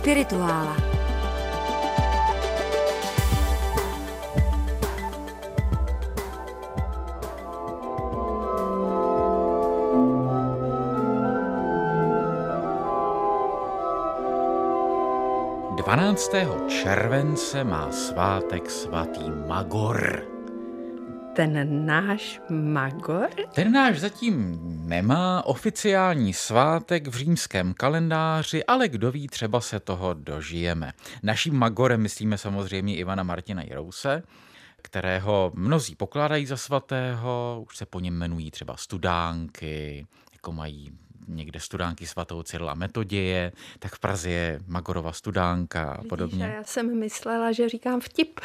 Spirituála. Dvanáctého července má svátek svatý Magor. Ten náš Magor? Ten náš zatím nemá oficiální svátek v římském kalendáři, ale kdo ví, třeba se toho dožijeme. Naším Magorem myslíme samozřejmě Ivana Martina Jirouse, kterého mnozí pokládají za svatého, už se po něm jmenují třeba studánky, jako mají někde studánky svatou Cyrila Metoděje, tak v Praze je Magorova studánka a podobně. Vidíš, já jsem myslela, že říkám vtip.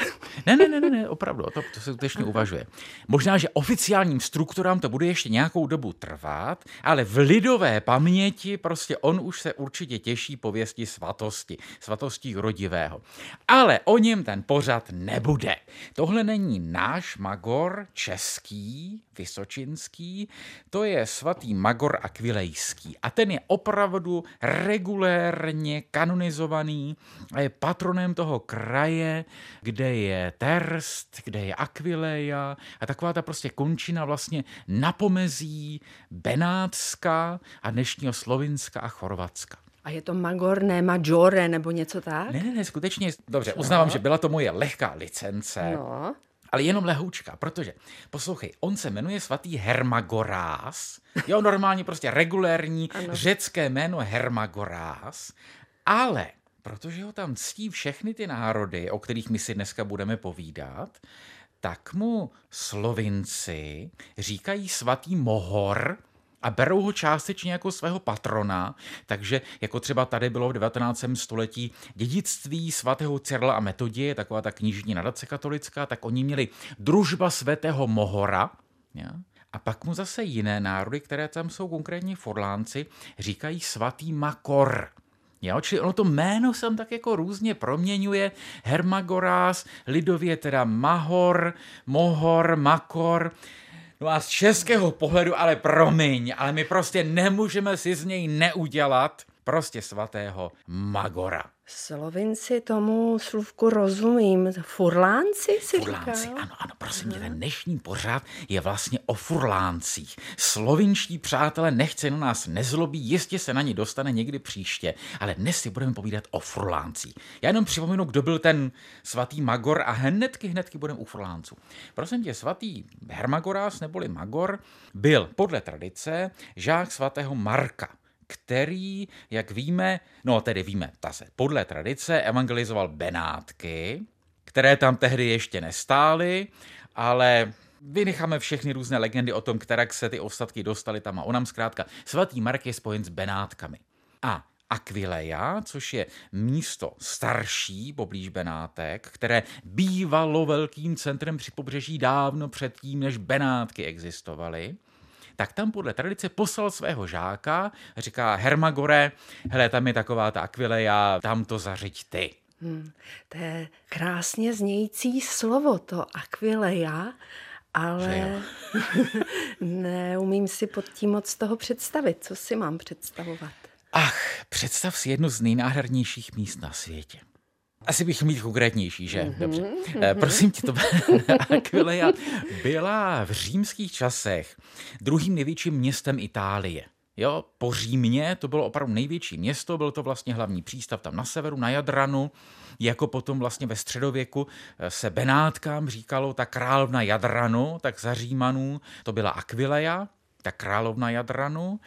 Ne, ne, ne, ne, ne opravdu, to, to se skutečně uvažuje. Možná, že oficiálním strukturám to bude ještě nějakou dobu trvat, ale v lidové paměti prostě on už se určitě těší pověsti svatosti, svatosti rodivého. Ale o něm ten pořad nebude. Tohle není náš Magor český, vysočinský, to je svatý Magor Aquilejský. A ten je opravdu regulérně kanonizovaný a je patronem toho kraje, kde je Terst, kde je Aquileia a taková ta prostě končina vlastně na pomezí Benátska a dnešního Slovinska a Chorvatska. A je to Magor, ne Majore nebo něco tak? Ne, ne, ne, skutečně, dobře, uznávám, že byla to moje lehká licence. No ale jenom lehoučka, protože, poslouchej, on se jmenuje svatý Hermagorás, jo, normálně prostě regulérní řecké jméno Hermagorás, ale protože ho tam ctí všechny ty národy, o kterých my si dneska budeme povídat, tak mu slovinci říkají svatý Mohor, a berou ho částečně jako svého patrona, takže jako třeba tady bylo v 19. století dědictví svatého Cyrila a Metodie, taková ta knižní nadace katolická, tak oni měli družba svatého Mohora, ja? A pak mu zase jiné národy, které tam jsou konkrétně forlánci, říkají svatý Makor. Jo, čili ono to jméno se tak jako různě proměňuje. Hermagorás, lidově teda Mahor, Mohor, Makor. No a z českého pohledu, ale promiň, ale my prostě nemůžeme si z něj neudělat prostě svatého Magora. Slovinci tomu slůvku rozumím. Furlánci si Furlánci, říká? ano, ano, prosím tě, ten dnešní pořád je vlastně o furláncích. Slovinští přátelé nechce na nás nezlobí, jistě se na ně dostane někdy příště, ale dnes si budeme povídat o furláncích. Já jenom připomenu, kdo byl ten svatý Magor a hnedky, hnedky budeme u furlánců. Prosím tě, svatý Hermagorás neboli Magor byl podle tradice žák svatého Marka který, jak víme, no tedy víme, ta se podle tradice evangelizoval Benátky, které tam tehdy ještě nestály, ale vynecháme všechny různé legendy o tom, kterak se ty ostatky dostaly tam a onam zkrátka. Svatý Mark je spojen s Benátkami. A Aquileia, což je místo starší poblíž Benátek, které bývalo velkým centrem při pobřeží dávno předtím, než Benátky existovaly, tak tam podle tradice poslal svého žáka, říká Hermagore, hele, tam je taková ta Aquileia, tam to zařiď ty. Hmm, to je krásně znějící slovo, to Aquileia, ale neumím si pod tím moc toho představit. Co si mám představovat? Ach, představ si jedno z nejnádhernějších míst na světě. Asi bych mít konkrétnější, že? Mm-hmm, Dobře. Mm-hmm. Prosím tě, to Aquileia byla v římských časech druhým největším městem Itálie. Jo, po Římě to bylo opravdu největší město, byl to vlastně hlavní přístav tam na severu, na Jadranu, jako potom vlastně ve středověku eh, se Benátkám říkalo ta královna Jadranu, tak za Římanů to byla Aquileia, ta královna Jadranu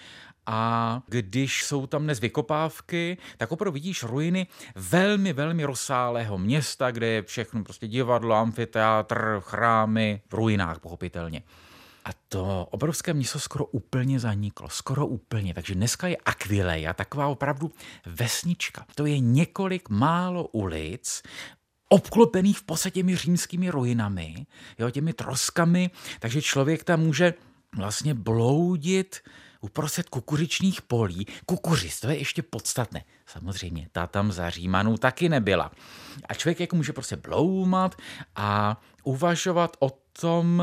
a když jsou tam dnes vykopávky, tak opravdu vidíš ruiny velmi, velmi rozsálého města, kde je všechno prostě divadlo, amfiteátr, chrámy, v ruinách pochopitelně. A to obrovské město skoro úplně zaniklo, skoro úplně. Takže dneska je Aquileia, taková opravdu vesnička. To je několik málo ulic, obklopených v podstatě těmi římskými ruinami, jo, těmi troskami, takže člověk tam může vlastně bloudit uprostřed kukuřičných polí. Kukuřic, to je ještě podstatné. Samozřejmě, ta tam za Římanů taky nebyla. A člověk jako může prostě bloumat a uvažovat o tom,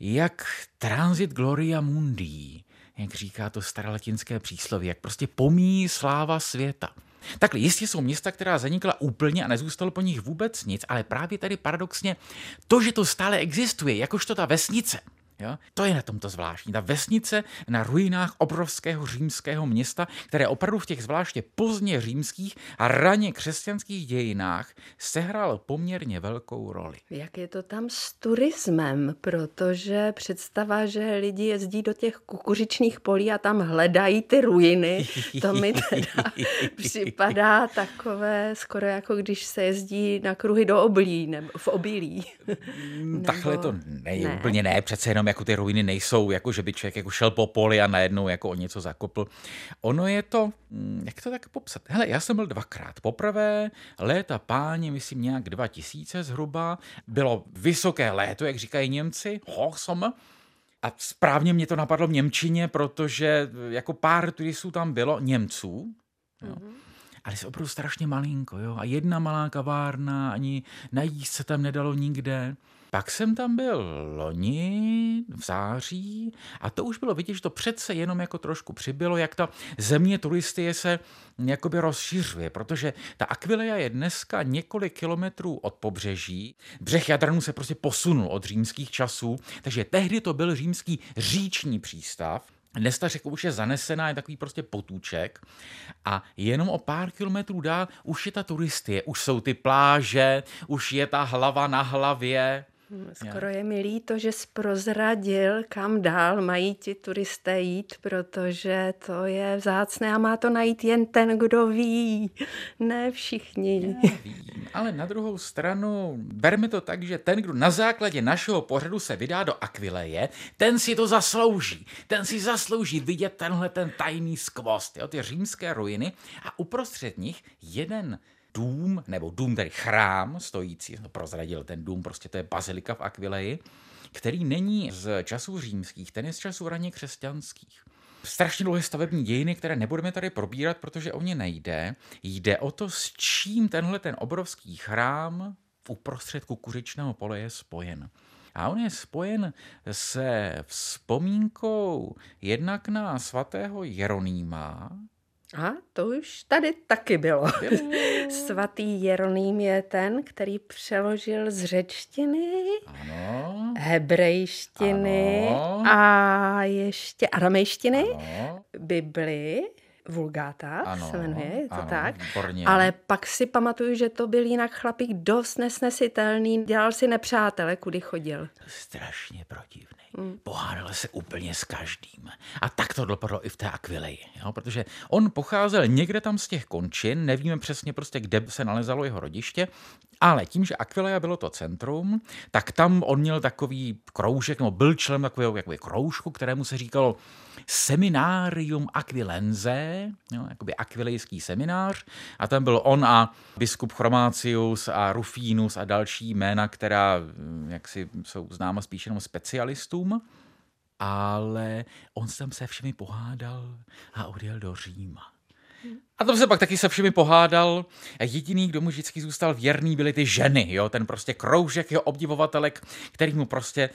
jak transit gloria mundi, jak říká to starolatinské přísloví, jak prostě pomíjí sláva světa. Takhle jistě jsou města, která zanikla úplně a nezůstalo po nich vůbec nic, ale právě tady paradoxně to, že to stále existuje, jakožto ta vesnice, Jo? To je na tomto zvláštní. Ta vesnice na ruinách obrovského římského města, které opravdu v těch zvláště pozdně římských a raně křesťanských dějinách sehrál poměrně velkou roli. Jak je to tam s turismem? Protože představa, že lidi jezdí do těch kukuřičných polí a tam hledají ty ruiny, to mi teda připadá takové skoro jako když se jezdí na kruhy do oblí, nebo v obilí. Takhle to ne, ne. úplně ne, přece jenom jako ty ruiny nejsou, jako že by člověk jako šel po poli a najednou jako o něco zakopl. Ono je to, hm, jak to tak popsat? Hele, já jsem byl dvakrát. Poprvé léta páně, myslím nějak 2000 zhruba, bylo vysoké léto, jak říkají Němci, Hochsommer, a správně mě to napadlo v Němčině, protože jako pár turistů tam bylo, Němců, jo. Mm-hmm ale se opravdu strašně malinko, jo. A jedna malá kavárna, ani najíst se tam nedalo nikde. Pak jsem tam byl loni v září a to už bylo vidět, že to přece jenom jako trošku přibylo, jak ta země turisty se jakoby rozšiřuje, protože ta Aquileia je dneska několik kilometrů od pobřeží. Břeh Jadranu se prostě posunul od římských časů, takže tehdy to byl římský říční přístav, dnes ta řeka už je zanesená, je takový prostě potůček. A jenom o pár kilometrů dál už je ta turistie, už jsou ty pláže, už je ta hlava na hlavě, skoro je mi líto, že zprozradil, kam dál mají ti turisté jít, protože to je vzácné a má to najít jen ten, kdo ví. Ne všichni. Já vím, ale na druhou stranu berme to tak, že ten, kdo na základě našeho pořadu se vydá do Aquileje, ten si to zaslouží. Ten si zaslouží vidět tenhle ten tajný skvost, jo, ty římské ruiny a uprostřed nich jeden dům, nebo dům, tedy chrám stojící, no prozradil ten dům, prostě to je bazilika v Aquileji, který není z časů římských, ten je z časů raně křesťanských. Strašně dlouhé stavební dějiny, které nebudeme tady probírat, protože o ně nejde. Jde o to, s čím tenhle ten obrovský chrám v uprostřed kukuřičného pole je spojen. A on je spojen se vzpomínkou jednak na svatého Jeronýma, a to už tady taky bylo. Svatý Jeroným je ten, který přeložil z řečtiny, ano. hebrejštiny ano. a ještě aramejštiny ano. Bibli. Vulgáta ano, se jmenuje, je to ano, tak. Výborně. Ale pak si pamatuju, že to byl jinak chlapík dost nesnesitelný, dělal si nepřátele, kudy chodil. Strašně protivný. Hmm. Pohádal se úplně s každým. A tak to dopadlo i v té Aquileji, jo? protože on pocházel někde tam z těch končin, nevíme přesně prostě, kde se nalezalo jeho rodiště, ale tím, že Aquileia bylo to centrum, tak tam on měl takový kroužek, no byl člen takového jakoby kroužku, kterému se říkalo Seminarium Aquilense, jo, jakoby akvilejský seminář, a tam byl on a biskup Chromácius a Rufinus a další jména, která hm, jaksi jsou známa spíš jenom specialistům, ale on tam se všemi pohádal a odjel do Říma. A to se pak taky se všemi pohádal. Jediný, kdo mu vždycky zůstal věrný, byly ty ženy. Jo? Ten prostě kroužek jeho obdivovatelek, který mu prostě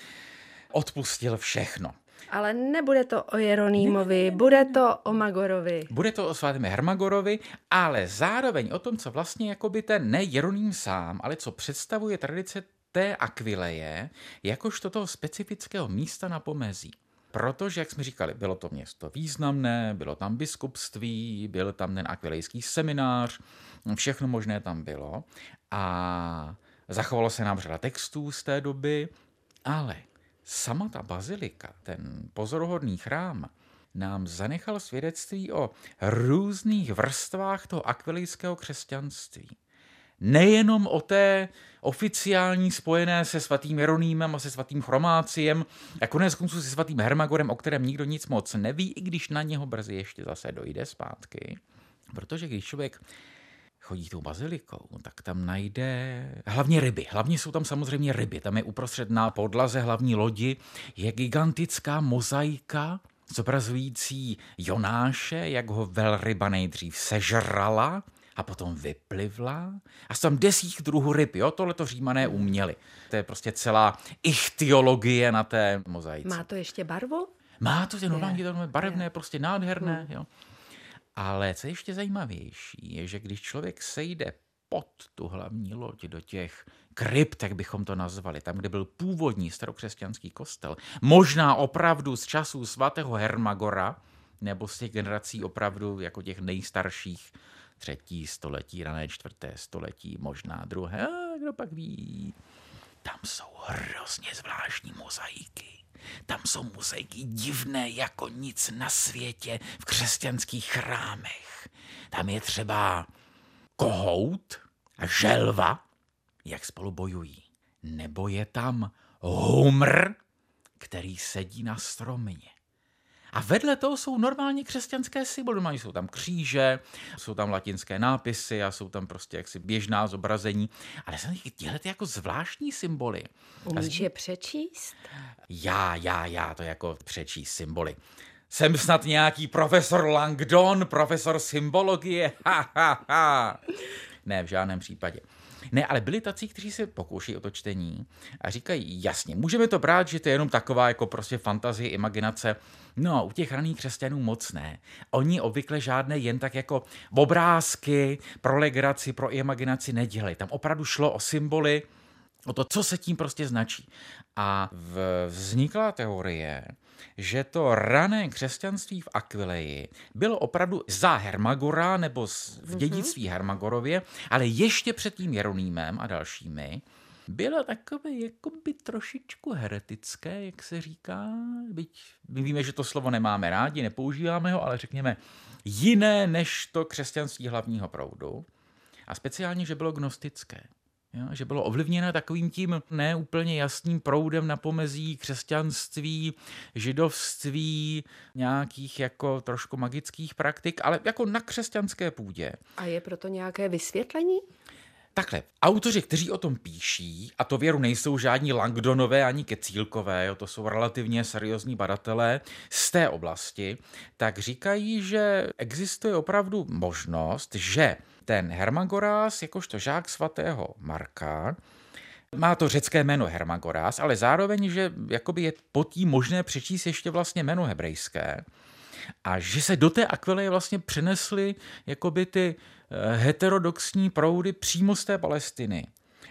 odpustil všechno. Ale nebude to o Jeronýmovi, bude to o Magorovi. Bude to o svatém Hermagorovi, ale zároveň o tom, co vlastně jako by ten ne Jeroným sám, ale co představuje tradice té Akvileje, jakožto toho specifického místa na pomezí. Protože, jak jsme říkali, bylo to město významné, bylo tam biskupství, byl tam ten akvilejský seminář, všechno možné tam bylo. A zachovalo se nám řada textů z té doby, ale sama ta bazilika, ten pozoruhodný chrám, nám zanechal svědectví o různých vrstvách toho akvilejského křesťanství nejenom o té oficiální spojené se svatým Jeronýmem a se svatým Chromáciem a konec konců se svatým Hermagorem, o kterém nikdo nic moc neví, i když na něho brzy ještě zase dojde zpátky. Protože když člověk chodí tou bazilikou, tak tam najde hlavně ryby. Hlavně jsou tam samozřejmě ryby. Tam je uprostřed na podlaze hlavní lodi je gigantická mozaika zobrazující Jonáše, jak ho velryba nejdřív sežrala, a potom vyplivla a jsou tam desích druhů ryb, jo, tohle to římané uměli. To je prostě celá ichtiologie na té mozaice. Má to ještě barvu? Má to, je normálně to barevné, je. prostě nádherné, hmm. jo. Ale co je ještě zajímavější, je, že když člověk sejde pod tu hlavní loď do těch krypt, jak bychom to nazvali, tam, kde byl původní starokřesťanský kostel, možná opravdu z časů svatého Hermagora, nebo z těch generací opravdu jako těch nejstarších třetí století, rané čtvrté století, možná druhé, a kdo pak ví. Tam jsou hrozně zvláštní mozaiky. Tam jsou mozaiky divné jako nic na světě v křesťanských chrámech. Tam je třeba kohout a želva, jak spolu bojují. Nebo je tam humr, který sedí na stromě. A vedle toho jsou normálně křesťanské symboly. Normálně jsou tam kříže, jsou tam latinské nápisy a jsou tam prostě jaksi běžná zobrazení. Ale jsou tyhle jako zvláštní symboly. Umíš je přečíst? Já, já, já to jako přečíst symboly. Jsem snad nějaký profesor Langdon, profesor symbologie, ha, ha, ha. Ne, v žádném případě. Ne, ale byli tací, kteří se pokouší o to čtení a říkají, jasně, můžeme to brát, že to je jenom taková jako prostě fantazie, imaginace. No, u těch raných křesťanů moc ne. Oni obvykle žádné jen tak jako obrázky pro legraci, pro imaginaci nedělají. Tam opravdu šlo o symboly, o to, co se tím prostě značí. A vznikla teorie, že to rané křesťanství v Aquileji bylo opravdu za Hermagora nebo v mhm. dědictví Hermagorově, ale ještě před tím Jeronýmem a dalšími, bylo takové jakoby trošičku heretické, jak se říká, byť my víme, že to slovo nemáme rádi, nepoužíváme ho, ale řekněme jiné než to křesťanství hlavního proudu. A speciálně, že bylo gnostické. Jo, že bylo ovlivněno takovým tím neúplně jasným proudem na pomezí křesťanství, židovství, nějakých jako trošku magických praktik, ale jako na křesťanské půdě. A je proto nějaké vysvětlení? Takhle, autoři, kteří o tom píší, a to věru nejsou žádní Langdonové ani Kecílkové, jo, to jsou relativně seriózní badatelé z té oblasti, tak říkají, že existuje opravdu možnost, že ten Hermagorás, jakožto žák svatého Marka, má to řecké jméno Hermagorás, ale zároveň, že jakoby je po tí možné přečíst ještě vlastně jméno hebrejské a že se do té Aquileje vlastně přenesly jakoby ty eh, heterodoxní proudy přímo z té Palestiny.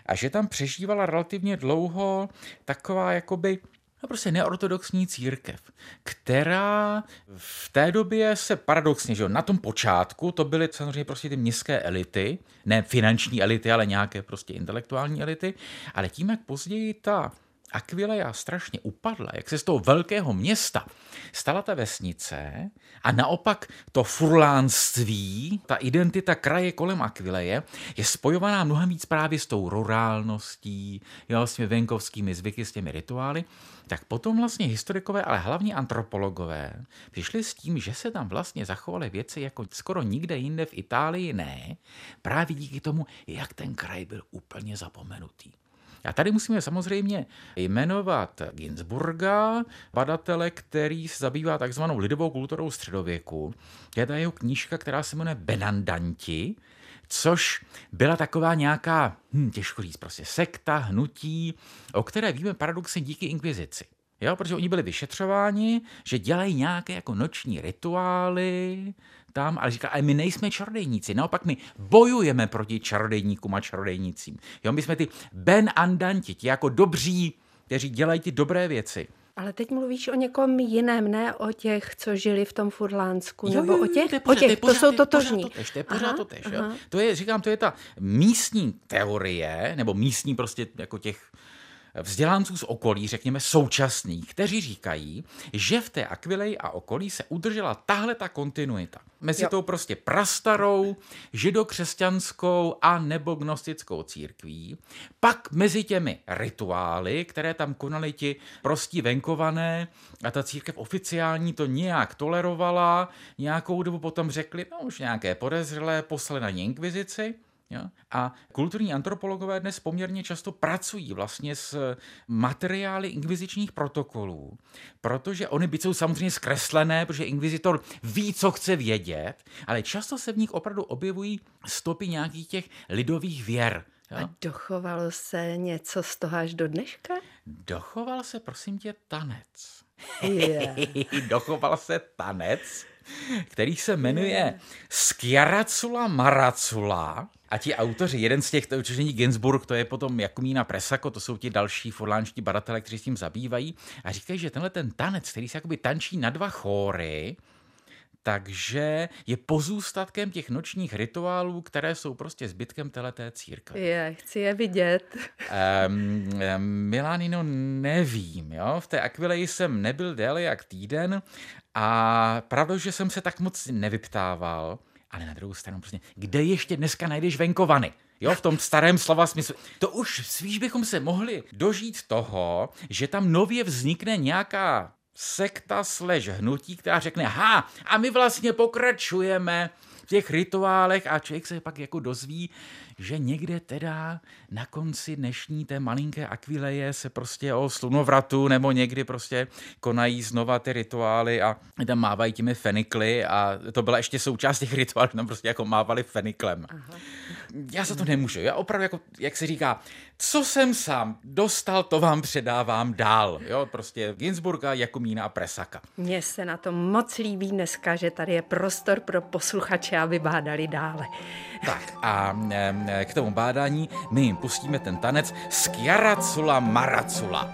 A že tam přežívala relativně dlouho taková jakoby no prostě neortodoxní církev, která v té době se paradoxně, že na tom počátku to byly samozřejmě prostě ty městské elity, ne finanční elity, ale nějaké prostě intelektuální elity, ale tím, jak později ta Aquileia strašně upadla, jak se z toho velkého města stala ta vesnice a naopak to furlánství, ta identita kraje kolem Aquileje je spojovaná mnohem víc právě s tou rurálností, jo, s těmi venkovskými zvyky, s těmi rituály, tak potom vlastně historikové, ale hlavně antropologové přišli s tím, že se tam vlastně zachovaly věci jako skoro nikde jinde v Itálii ne, právě díky tomu, jak ten kraj byl úplně zapomenutý. A tady musíme samozřejmě jmenovat Ginsburga, badatele, který se zabývá takzvanou lidovou kulturou středověku. Je ta jeho knížka, která se jmenuje Benandanti, což byla taková nějaká, hm, těžko říct, prostě sekta, hnutí, o které víme paradoxně díky inkvizici. Jo, protože oni byli vyšetřováni, že dělají nějaké jako noční rituály tam, ale říká, ale my nejsme čarodejníci, naopak my bojujeme proti čarodejníkům a čarodejnicím. Jo, my jsme ty Ben Andanti, ti jako dobří, kteří dělají ty dobré věci. Ale teď mluvíš o někom jiném, ne o těch, co žili v tom Furlánsku, jo, nebo jo, o těch, to, pořád, o těch, to, pořád, to jsou totožní. To je pořád to tež, to je pořád aha, to tež, jo. To je, říkám, to je ta místní teorie, nebo místní prostě jako těch vzdělanců z okolí, řekněme současných, kteří říkají, že v té Aquileji a okolí se udržela tahle ta kontinuita. Mezi jo. tou prostě prastarou, židokřesťanskou a nebo gnostickou církví, pak mezi těmi rituály, které tam konali ti prostí venkované a ta církev oficiální to nějak tolerovala, nějakou dobu potom řekli, no už nějaké podezřelé, poslali na ně inkvizici? A kulturní antropologové dnes poměrně často pracují vlastně s materiály inkvizičních protokolů, protože oni byť jsou samozřejmě zkreslené, protože inkvizitor ví, co chce vědět, ale často se v nich opravdu objevují stopy nějakých těch lidových věr. Jo? A dochovalo se něco z toho až do dneška? Dochoval se, prosím tě, tanec. Je. Dochoval se tanec, který se jmenuje Skiaracula Maracula. A ti autoři, jeden z těch, to určitě není Ginsburg, to je potom Jakumína Presako, to jsou ti další furlánští badatelé, kteří s tím zabývají. A říkají, že tenhle ten tanec, který se jakoby tančí na dva chóry, takže je pozůstatkem těch nočních rituálů, které jsou prostě zbytkem teleté církve. Je, chci je vidět. Um, Milánino nevím, jo? v té Aquileji jsem nebyl déle jak týden a pravda, že jsem se tak moc nevyptával, ale na druhou stranu prostě, kde ještě dneska najdeš venkovany? Jo, v tom starém slova smyslu. To už spíš bychom se mohli dožít toho, že tam nově vznikne nějaká sekta slež hnutí, která řekne, ha, a my vlastně pokračujeme těch rituálech a člověk se pak jako dozví, že někde teda na konci dnešní té malinké akvileje se prostě o slunovratu nebo někdy prostě konají znova ty rituály a tam mávají těmi fenikly a to byla ještě součást těch rituálů, tam prostě jako mávali feniklem. Aha. Já za to nemůžu, já opravdu jako, jak se říká, co jsem sám dostal, to vám předávám dál. Jo, prostě Ginsburga, Jakumína a Presaka. Mně se na to moc líbí dneska, že tady je prostor pro posluchače, aby bádali dále. Tak a k tomu bádání my jim pustíme ten tanec Skiaracula Maracula.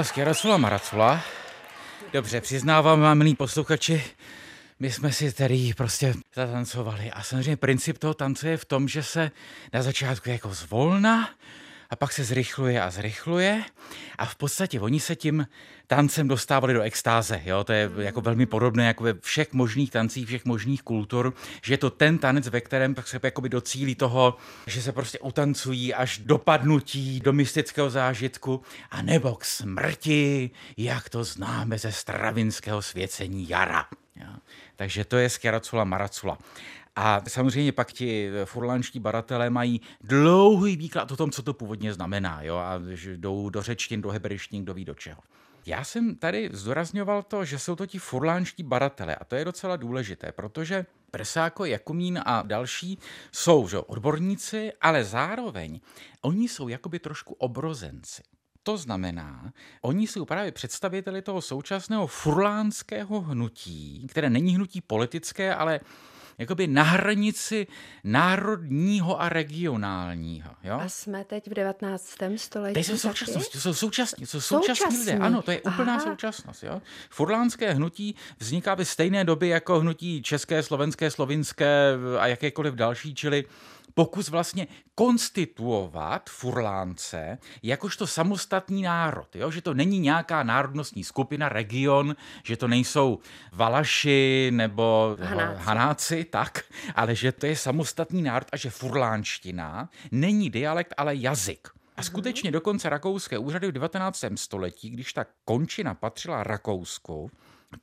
Byla Skiaracula Maracula. Dobře, přiznávám vám, milí posluchači, my jsme si tady prostě zatancovali. A samozřejmě princip toho tance je v tom, že se na začátku jako zvolna a pak se zrychluje a zrychluje a v podstatě oni se tím tancem dostávali do extáze. Jo? To je jako velmi podobné jako ve všech možných tancích, všech možných kultur, že je to ten tanec, ve kterém se jakoby docílí toho, že se prostě utancují až do padnutí, do mystického zážitku a nebo k smrti, jak to známe ze stravinského svěcení jara. Takže to je Skeracula Maracula. A samozřejmě pak ti furlanští baratelé mají dlouhý výklad o tom, co to původně znamená. Jo? A jdou do řečtin, do hebrejštin, kdo ví do čeho. Já jsem tady zdůrazňoval to, že jsou to ti furlánští baratele a to je docela důležité, protože Presáko, Jakumín a další jsou že, odborníci, ale zároveň oni jsou jakoby trošku obrozenci. To znamená, oni jsou právě představiteli toho současného furlánského hnutí, které není hnutí politické, ale jakoby na hranici národního a regionálního. Jo? A jsme teď v 19. století. To jsou současnosti, jsou současní, jsou současní lidé. Ano, to je úplná Aha. současnost. Jo? Furlánské hnutí vzniká ve stejné době jako hnutí české, slovenské, slovinské a jakékoliv další, čili pokus vlastně konstituovat Furlánce jakožto samostatný národ. Jo? Že to není nějaká národnostní skupina, region, že to nejsou Valaši nebo Hanáci. Hanáci, tak, ale že to je samostatný národ a že furlánština není dialekt, ale jazyk. A skutečně dokonce rakouské úřady v 19. století, když ta končina patřila Rakousku,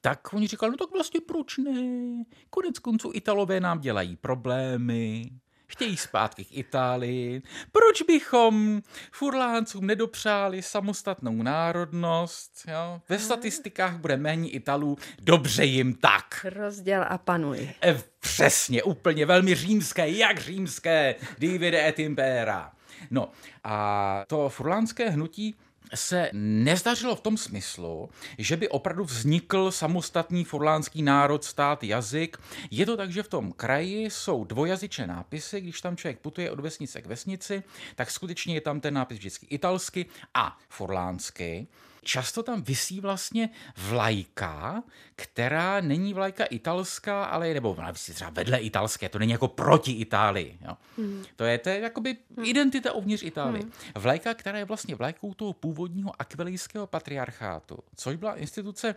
tak oni říkali, no tak vlastně proč ne? Konec konců Italové nám dělají problémy, chtějí zpátky k Itálii. Proč bychom furláncům nedopřáli samostatnou národnost? Jo? Ve statistikách bude méně Italů, dobře jim tak. Rozděl a panuj. E, přesně, úplně velmi římské, jak římské, divide et impera. No a to furlánské hnutí se nezdařilo v tom smyslu, že by opravdu vznikl samostatný forlánský národ, stát, jazyk. Je to tak, že v tom kraji jsou dvojazyčné nápisy, když tam člověk putuje od vesnice k vesnici, tak skutečně je tam ten nápis vždycky italsky a forlánsky. Často tam visí vlastně vlajka, která není vlajka italská, ale nebo visí třeba vedle italské, to není jako proti Itálii. Jo. Hmm. To je to je jakoby hmm. identita uvnitř Itálie. Hmm. Vlajka, která je vlastně vlajkou toho původního akvelijského patriarchátu, což byla instituce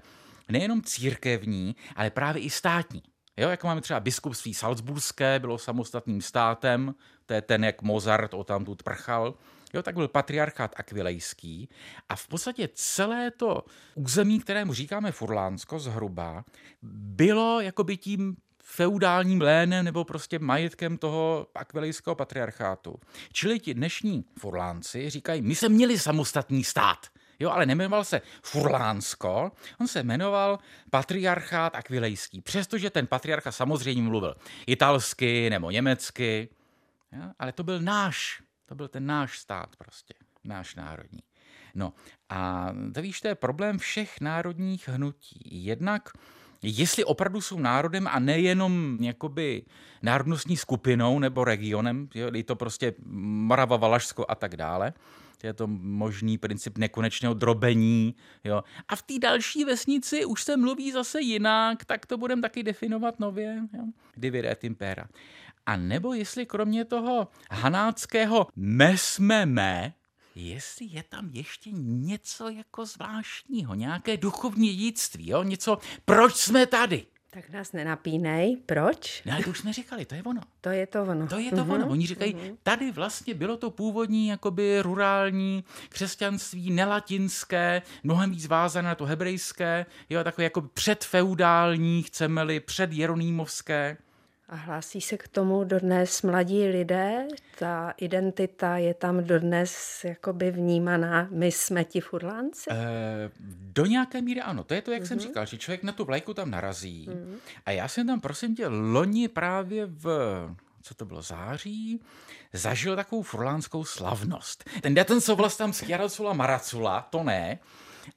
nejenom církevní, ale právě i státní. Jo, jako máme třeba biskupství Salzburské, bylo samostatným státem, to je ten, jak Mozart o tam tu prchal. Jo, tak byl patriarchát akvilejský a v podstatě celé to území, kterému říkáme Furlánsko zhruba, bylo jakoby tím feudálním lénem nebo prostě majetkem toho akvilejského patriarchátu. Čili ti dnešní Furlánci říkají, my jsme měli samostatný stát. Jo, ale nemenoval se Furlánsko, on se jmenoval Patriarchát Akvilejský, přestože ten patriarcha samozřejmě mluvil italsky nebo německy, jo, ale to byl náš, to byl ten náš stát prostě, náš národní. No a to víš, to je problém všech národních hnutí. Jednak jestli opravdu jsou národem a nejenom jakoby národnostní skupinou nebo regionem, je to prostě Morava, Valašsko a tak dále, je to možný princip nekonečného drobení. Jo. A v té další vesnici už se mluví zase jinak, tak to budeme taky definovat nově. Jo. Divide et impera. A nebo jestli kromě toho hanáckého mesmeme, jestli je tam ještě něco jako zvláštního, nějaké duchovní dědictví, jo? něco, proč jsme tady? Tak nás nenapínej. Proč? Ne, ale to už jsme říkali, to je ono. To je to ono. To je to uh-huh. ono. Oni říkají, uh-huh. tady vlastně bylo to původní, jakoby rurální křesťanství, nelatinské, mnohem víc vázané na to hebrejské, jo, takové jako předfeudální, chceme-li, předjeronýmovské. A hlásí se k tomu dodnes mladí lidé? Ta identita je tam dodnes jakoby vnímaná, my jsme ti furlánci? E, do nějaké míry ano. To je to, jak mm-hmm. jsem mhm. říkal, že člověk na tu vlajku tam narazí. Mm-hmm. A já jsem tam, prosím tě, loni právě v co to bylo, září, zažil takovou furlánskou slavnost. Ten daten co vlastně tam Schiaracula Maracula, to ne,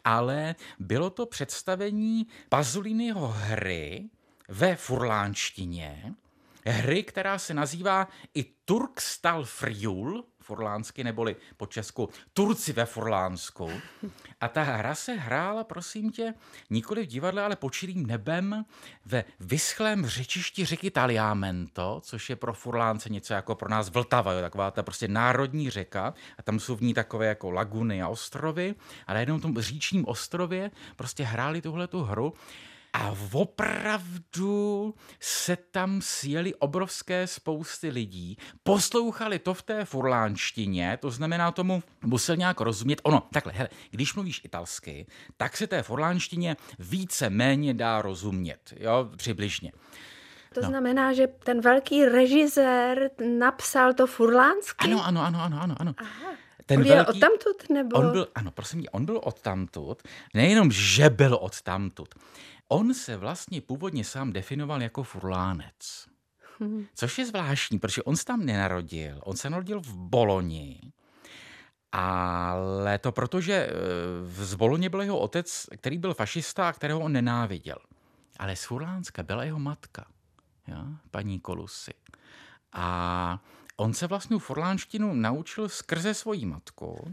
ale bylo to představení Pazolínyho hry ve furlánštině, hry, která se nazývá i Turkstal Friul, furlánsky, neboli po česku Turci ve Furlánsku. A ta hra se hrála, prosím tě, nikoli v divadle, ale pod nebem ve vyschlém řečišti řeky Taliamento, což je pro Furlánce něco jako pro nás Vltava, jo, taková ta prostě národní řeka. A tam jsou v ní takové jako laguny a ostrovy. A na jednom tom říčním ostrově prostě hráli tuhle tu hru. A opravdu se tam sjeli obrovské spousty lidí, poslouchali to v té furlánštině, to znamená tomu musel nějak rozumět. Ono, takhle, hele, když mluvíš italsky, tak se té furlánštině více méně dá rozumět, jo, přibližně. To no. znamená, že ten velký režisér napsal to furlánsky? Ano, ano, ano, ano, ano. ano. Aha. Ten on velký, odtamtud, nebo? On byl, ano, prosím mě, on byl odtamtud. Nejenom, že byl odtamtud. On se vlastně původně sám definoval jako furlánec. Což je zvláštní, protože on se tam nenarodil. On se narodil v Boloni. Ale to proto, že eh, z Boloně byl jeho otec, který byl fašista a kterého on nenáviděl. Ale z Furlánska byla jeho matka, ja, paní Kolusy. A on se vlastně furlánštinu naučil skrze svoji matku.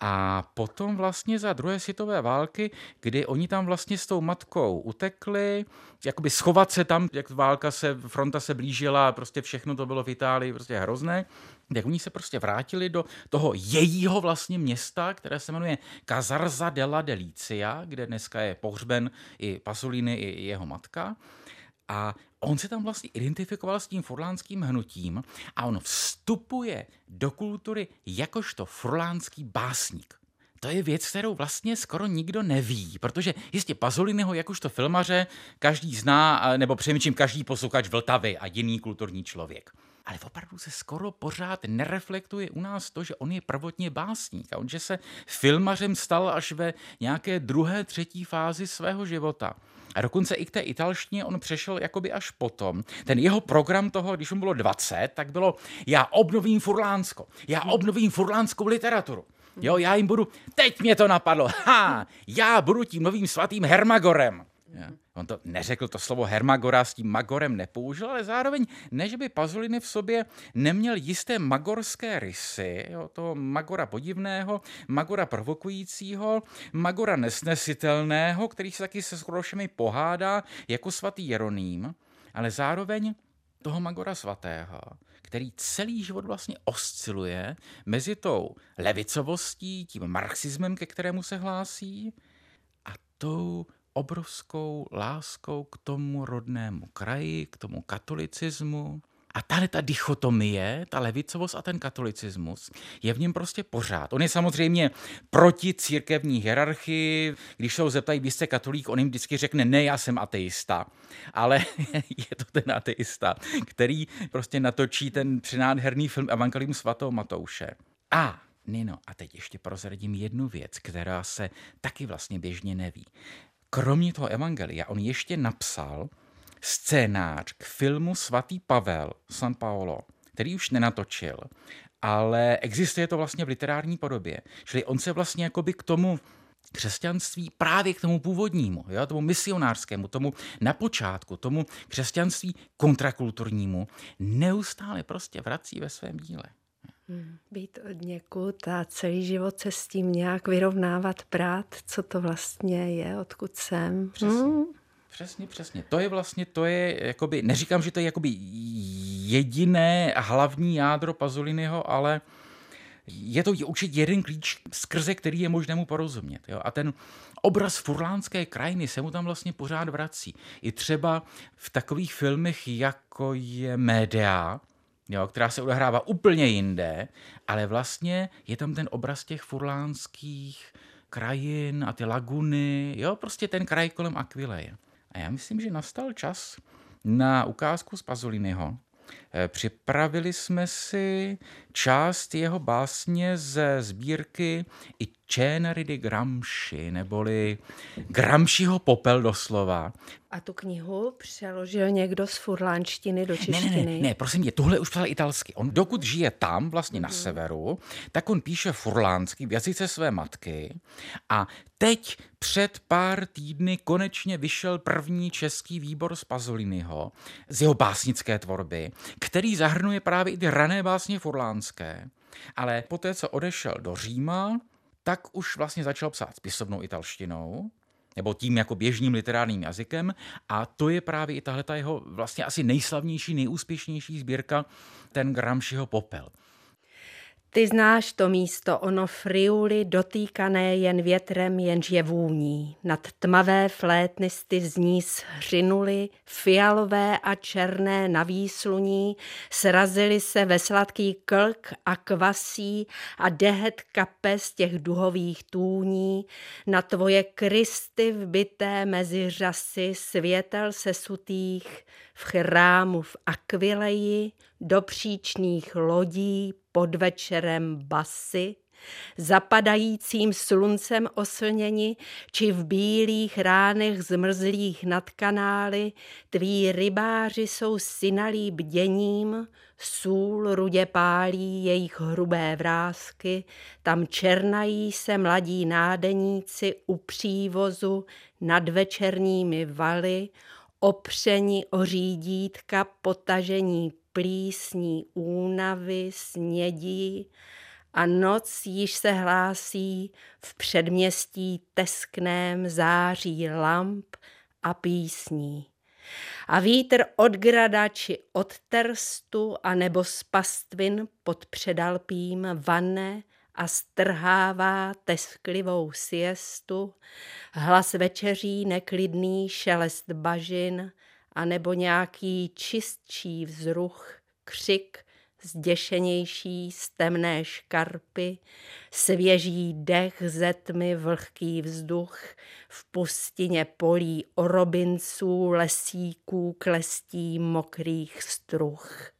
A potom vlastně za druhé světové války, kdy oni tam vlastně s tou matkou utekli, jakoby schovat se tam, jak válka se, fronta se blížila, prostě všechno to bylo v Itálii prostě hrozné, tak oni se prostě vrátili do toho jejího vlastně města, které se jmenuje Kazarza della Delicia, kde dneska je pohřben i Pasolini, i jeho matka. A on se tam vlastně identifikoval s tím furlánským hnutím a on vstupuje do kultury jakožto furlánský básník. To je věc, kterou vlastně skoro nikdo neví, protože jistě Pazoliniho jakožto filmaře každý zná, nebo přemýšlím každý posluchač Vltavy a jiný kulturní člověk. Ale opravdu se skoro pořád nereflektuje u nás to, že on je prvotně básník a on, že se filmařem stal až ve nějaké druhé, třetí fázi svého života. A dokonce i k té italštině on přešel jakoby až potom. Ten jeho program toho, když mu bylo 20, tak bylo já obnovím Furlánsko, já obnovím furlánskou literaturu. Jo, já jim budu, teď mě to napadlo, ha, já budu tím novým svatým Hermagorem. Mm-hmm. On to neřekl to slovo Hermagora, s tím Magorem nepoužil, ale zároveň ne, že by Pazoliny v sobě neměl jisté magorské rysy, jo, toho Magora podivného, Magora provokujícího, Magora nesnesitelného, který se taky se Skorošemi pohádá jako svatý Jeroným, ale zároveň toho Magora svatého, který celý život vlastně osciluje mezi tou levicovostí, tím marxismem, ke kterému se hlásí, a tou obrovskou láskou k tomu rodnému kraji, k tomu katolicismu. A tahle ta dichotomie, ta levicovost a ten katolicismus je v něm prostě pořád. On je samozřejmě proti církevní hierarchii. Když se ho zeptají, vy jste katolík, on jim vždycky řekne, ne, já jsem ateista. Ale je to ten ateista, který prostě natočí ten přenádherný film Evangelium svatého Matouše. A Nino, a teď ještě prozradím jednu věc, která se taky vlastně běžně neví kromě toho evangelia, on ještě napsal scénář k filmu Svatý Pavel San Paolo, který už nenatočil, ale existuje to vlastně v literární podobě. Čili on se vlastně jakoby k tomu křesťanství právě k tomu původnímu, jo, tomu misionářskému, tomu na počátku, tomu křesťanství kontrakulturnímu, neustále prostě vrací ve svém díle. Hmm, být od někud a celý život se s tím nějak vyrovnávat, prát, co to vlastně je, odkud jsem. Přesně. Hmm. Přesně, přesně. To je vlastně, to je, jakoby, neříkám, že to je jakoby jediné hlavní jádro Pazolinyho, ale je to určitě jeden klíč, skrze který je možné mu porozumět. Jo? A ten obraz furlánské krajiny se mu tam vlastně pořád vrací. I třeba v takových filmech, jako je Média, jo, která se odehrává úplně jinde, ale vlastně je tam ten obraz těch furlánských krajin a ty laguny, jo, prostě ten kraj kolem Aquileje. A já myslím, že nastal čas na ukázku z Pazoliniho. Eh, připravili jsme si část jeho básně ze sbírky i Ceneri di Gramsci, neboli Gramsciho popel doslova. A tu knihu přeložil někdo z furlánštiny do češtiny? Ne, ne, ne, ne prosím mě, tohle už psal italsky. On dokud žije tam, vlastně na mm. severu, tak on píše furlánsky v jazyce své matky a teď před pár týdny konečně vyšel první český výbor z Pazoliniho, z jeho básnické tvorby, který zahrnuje právě i ty rané básně furlánské. Ale poté, co odešel do Říma, tak už vlastně začal psát spisovnou italštinou, nebo tím jako běžným literárním jazykem a to je právě i tahle jeho vlastně asi nejslavnější, nejúspěšnější sbírka, ten Gramsciho popel. Ty znáš to místo, ono friuli dotýkané jen větrem, jenž je vůní. Nad tmavé flétnisty z ní shřinuli, fialové a černé na výsluní, srazili se ve sladký klk a kvasí a dehet kape z těch duhových tůní. Na tvoje krysty vbité mezi řasy světel sesutých, v chrámu v Akvileji, do příčných lodí, pod večerem basy, zapadajícím sluncem oslněni, či v bílých ránech zmrzlých nad kanály, tví rybáři jsou synalí bděním, sůl rudě pálí jejich hrubé vrázky, tam černají se mladí nádeníci u přívozu nad večerními valy, opření o řídítka, potažení plísní únavy, snědí a noc již se hlásí v předměstí teskném září lamp a písní. A vítr od grada či od terstu a nebo z pastvin pod předalpím vane a strhává tesklivou siestu, hlas večeří neklidný šelest bažin, anebo nějaký čistší vzruch, křik, zděšenější z temné škarpy, svěží dech ze tmy vlhký vzduch, v pustině polí orobinců, lesíků, klestí mokrých struh.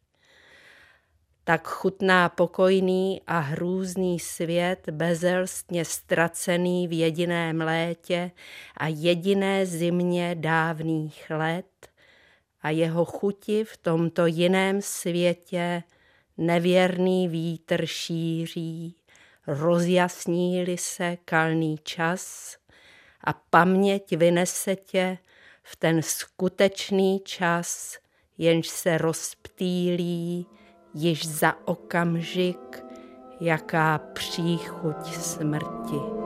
Tak chutná pokojný a hrůzný svět bezelstně ztracený v jediném létě a jediné zimě dávných let a jeho chuti v tomto jiném světě nevěrný vítr šíří, rozjasní se kalný čas a paměť vynese tě v ten skutečný čas, jenž se rozptýlí již za okamžik, jaká příchuť smrti.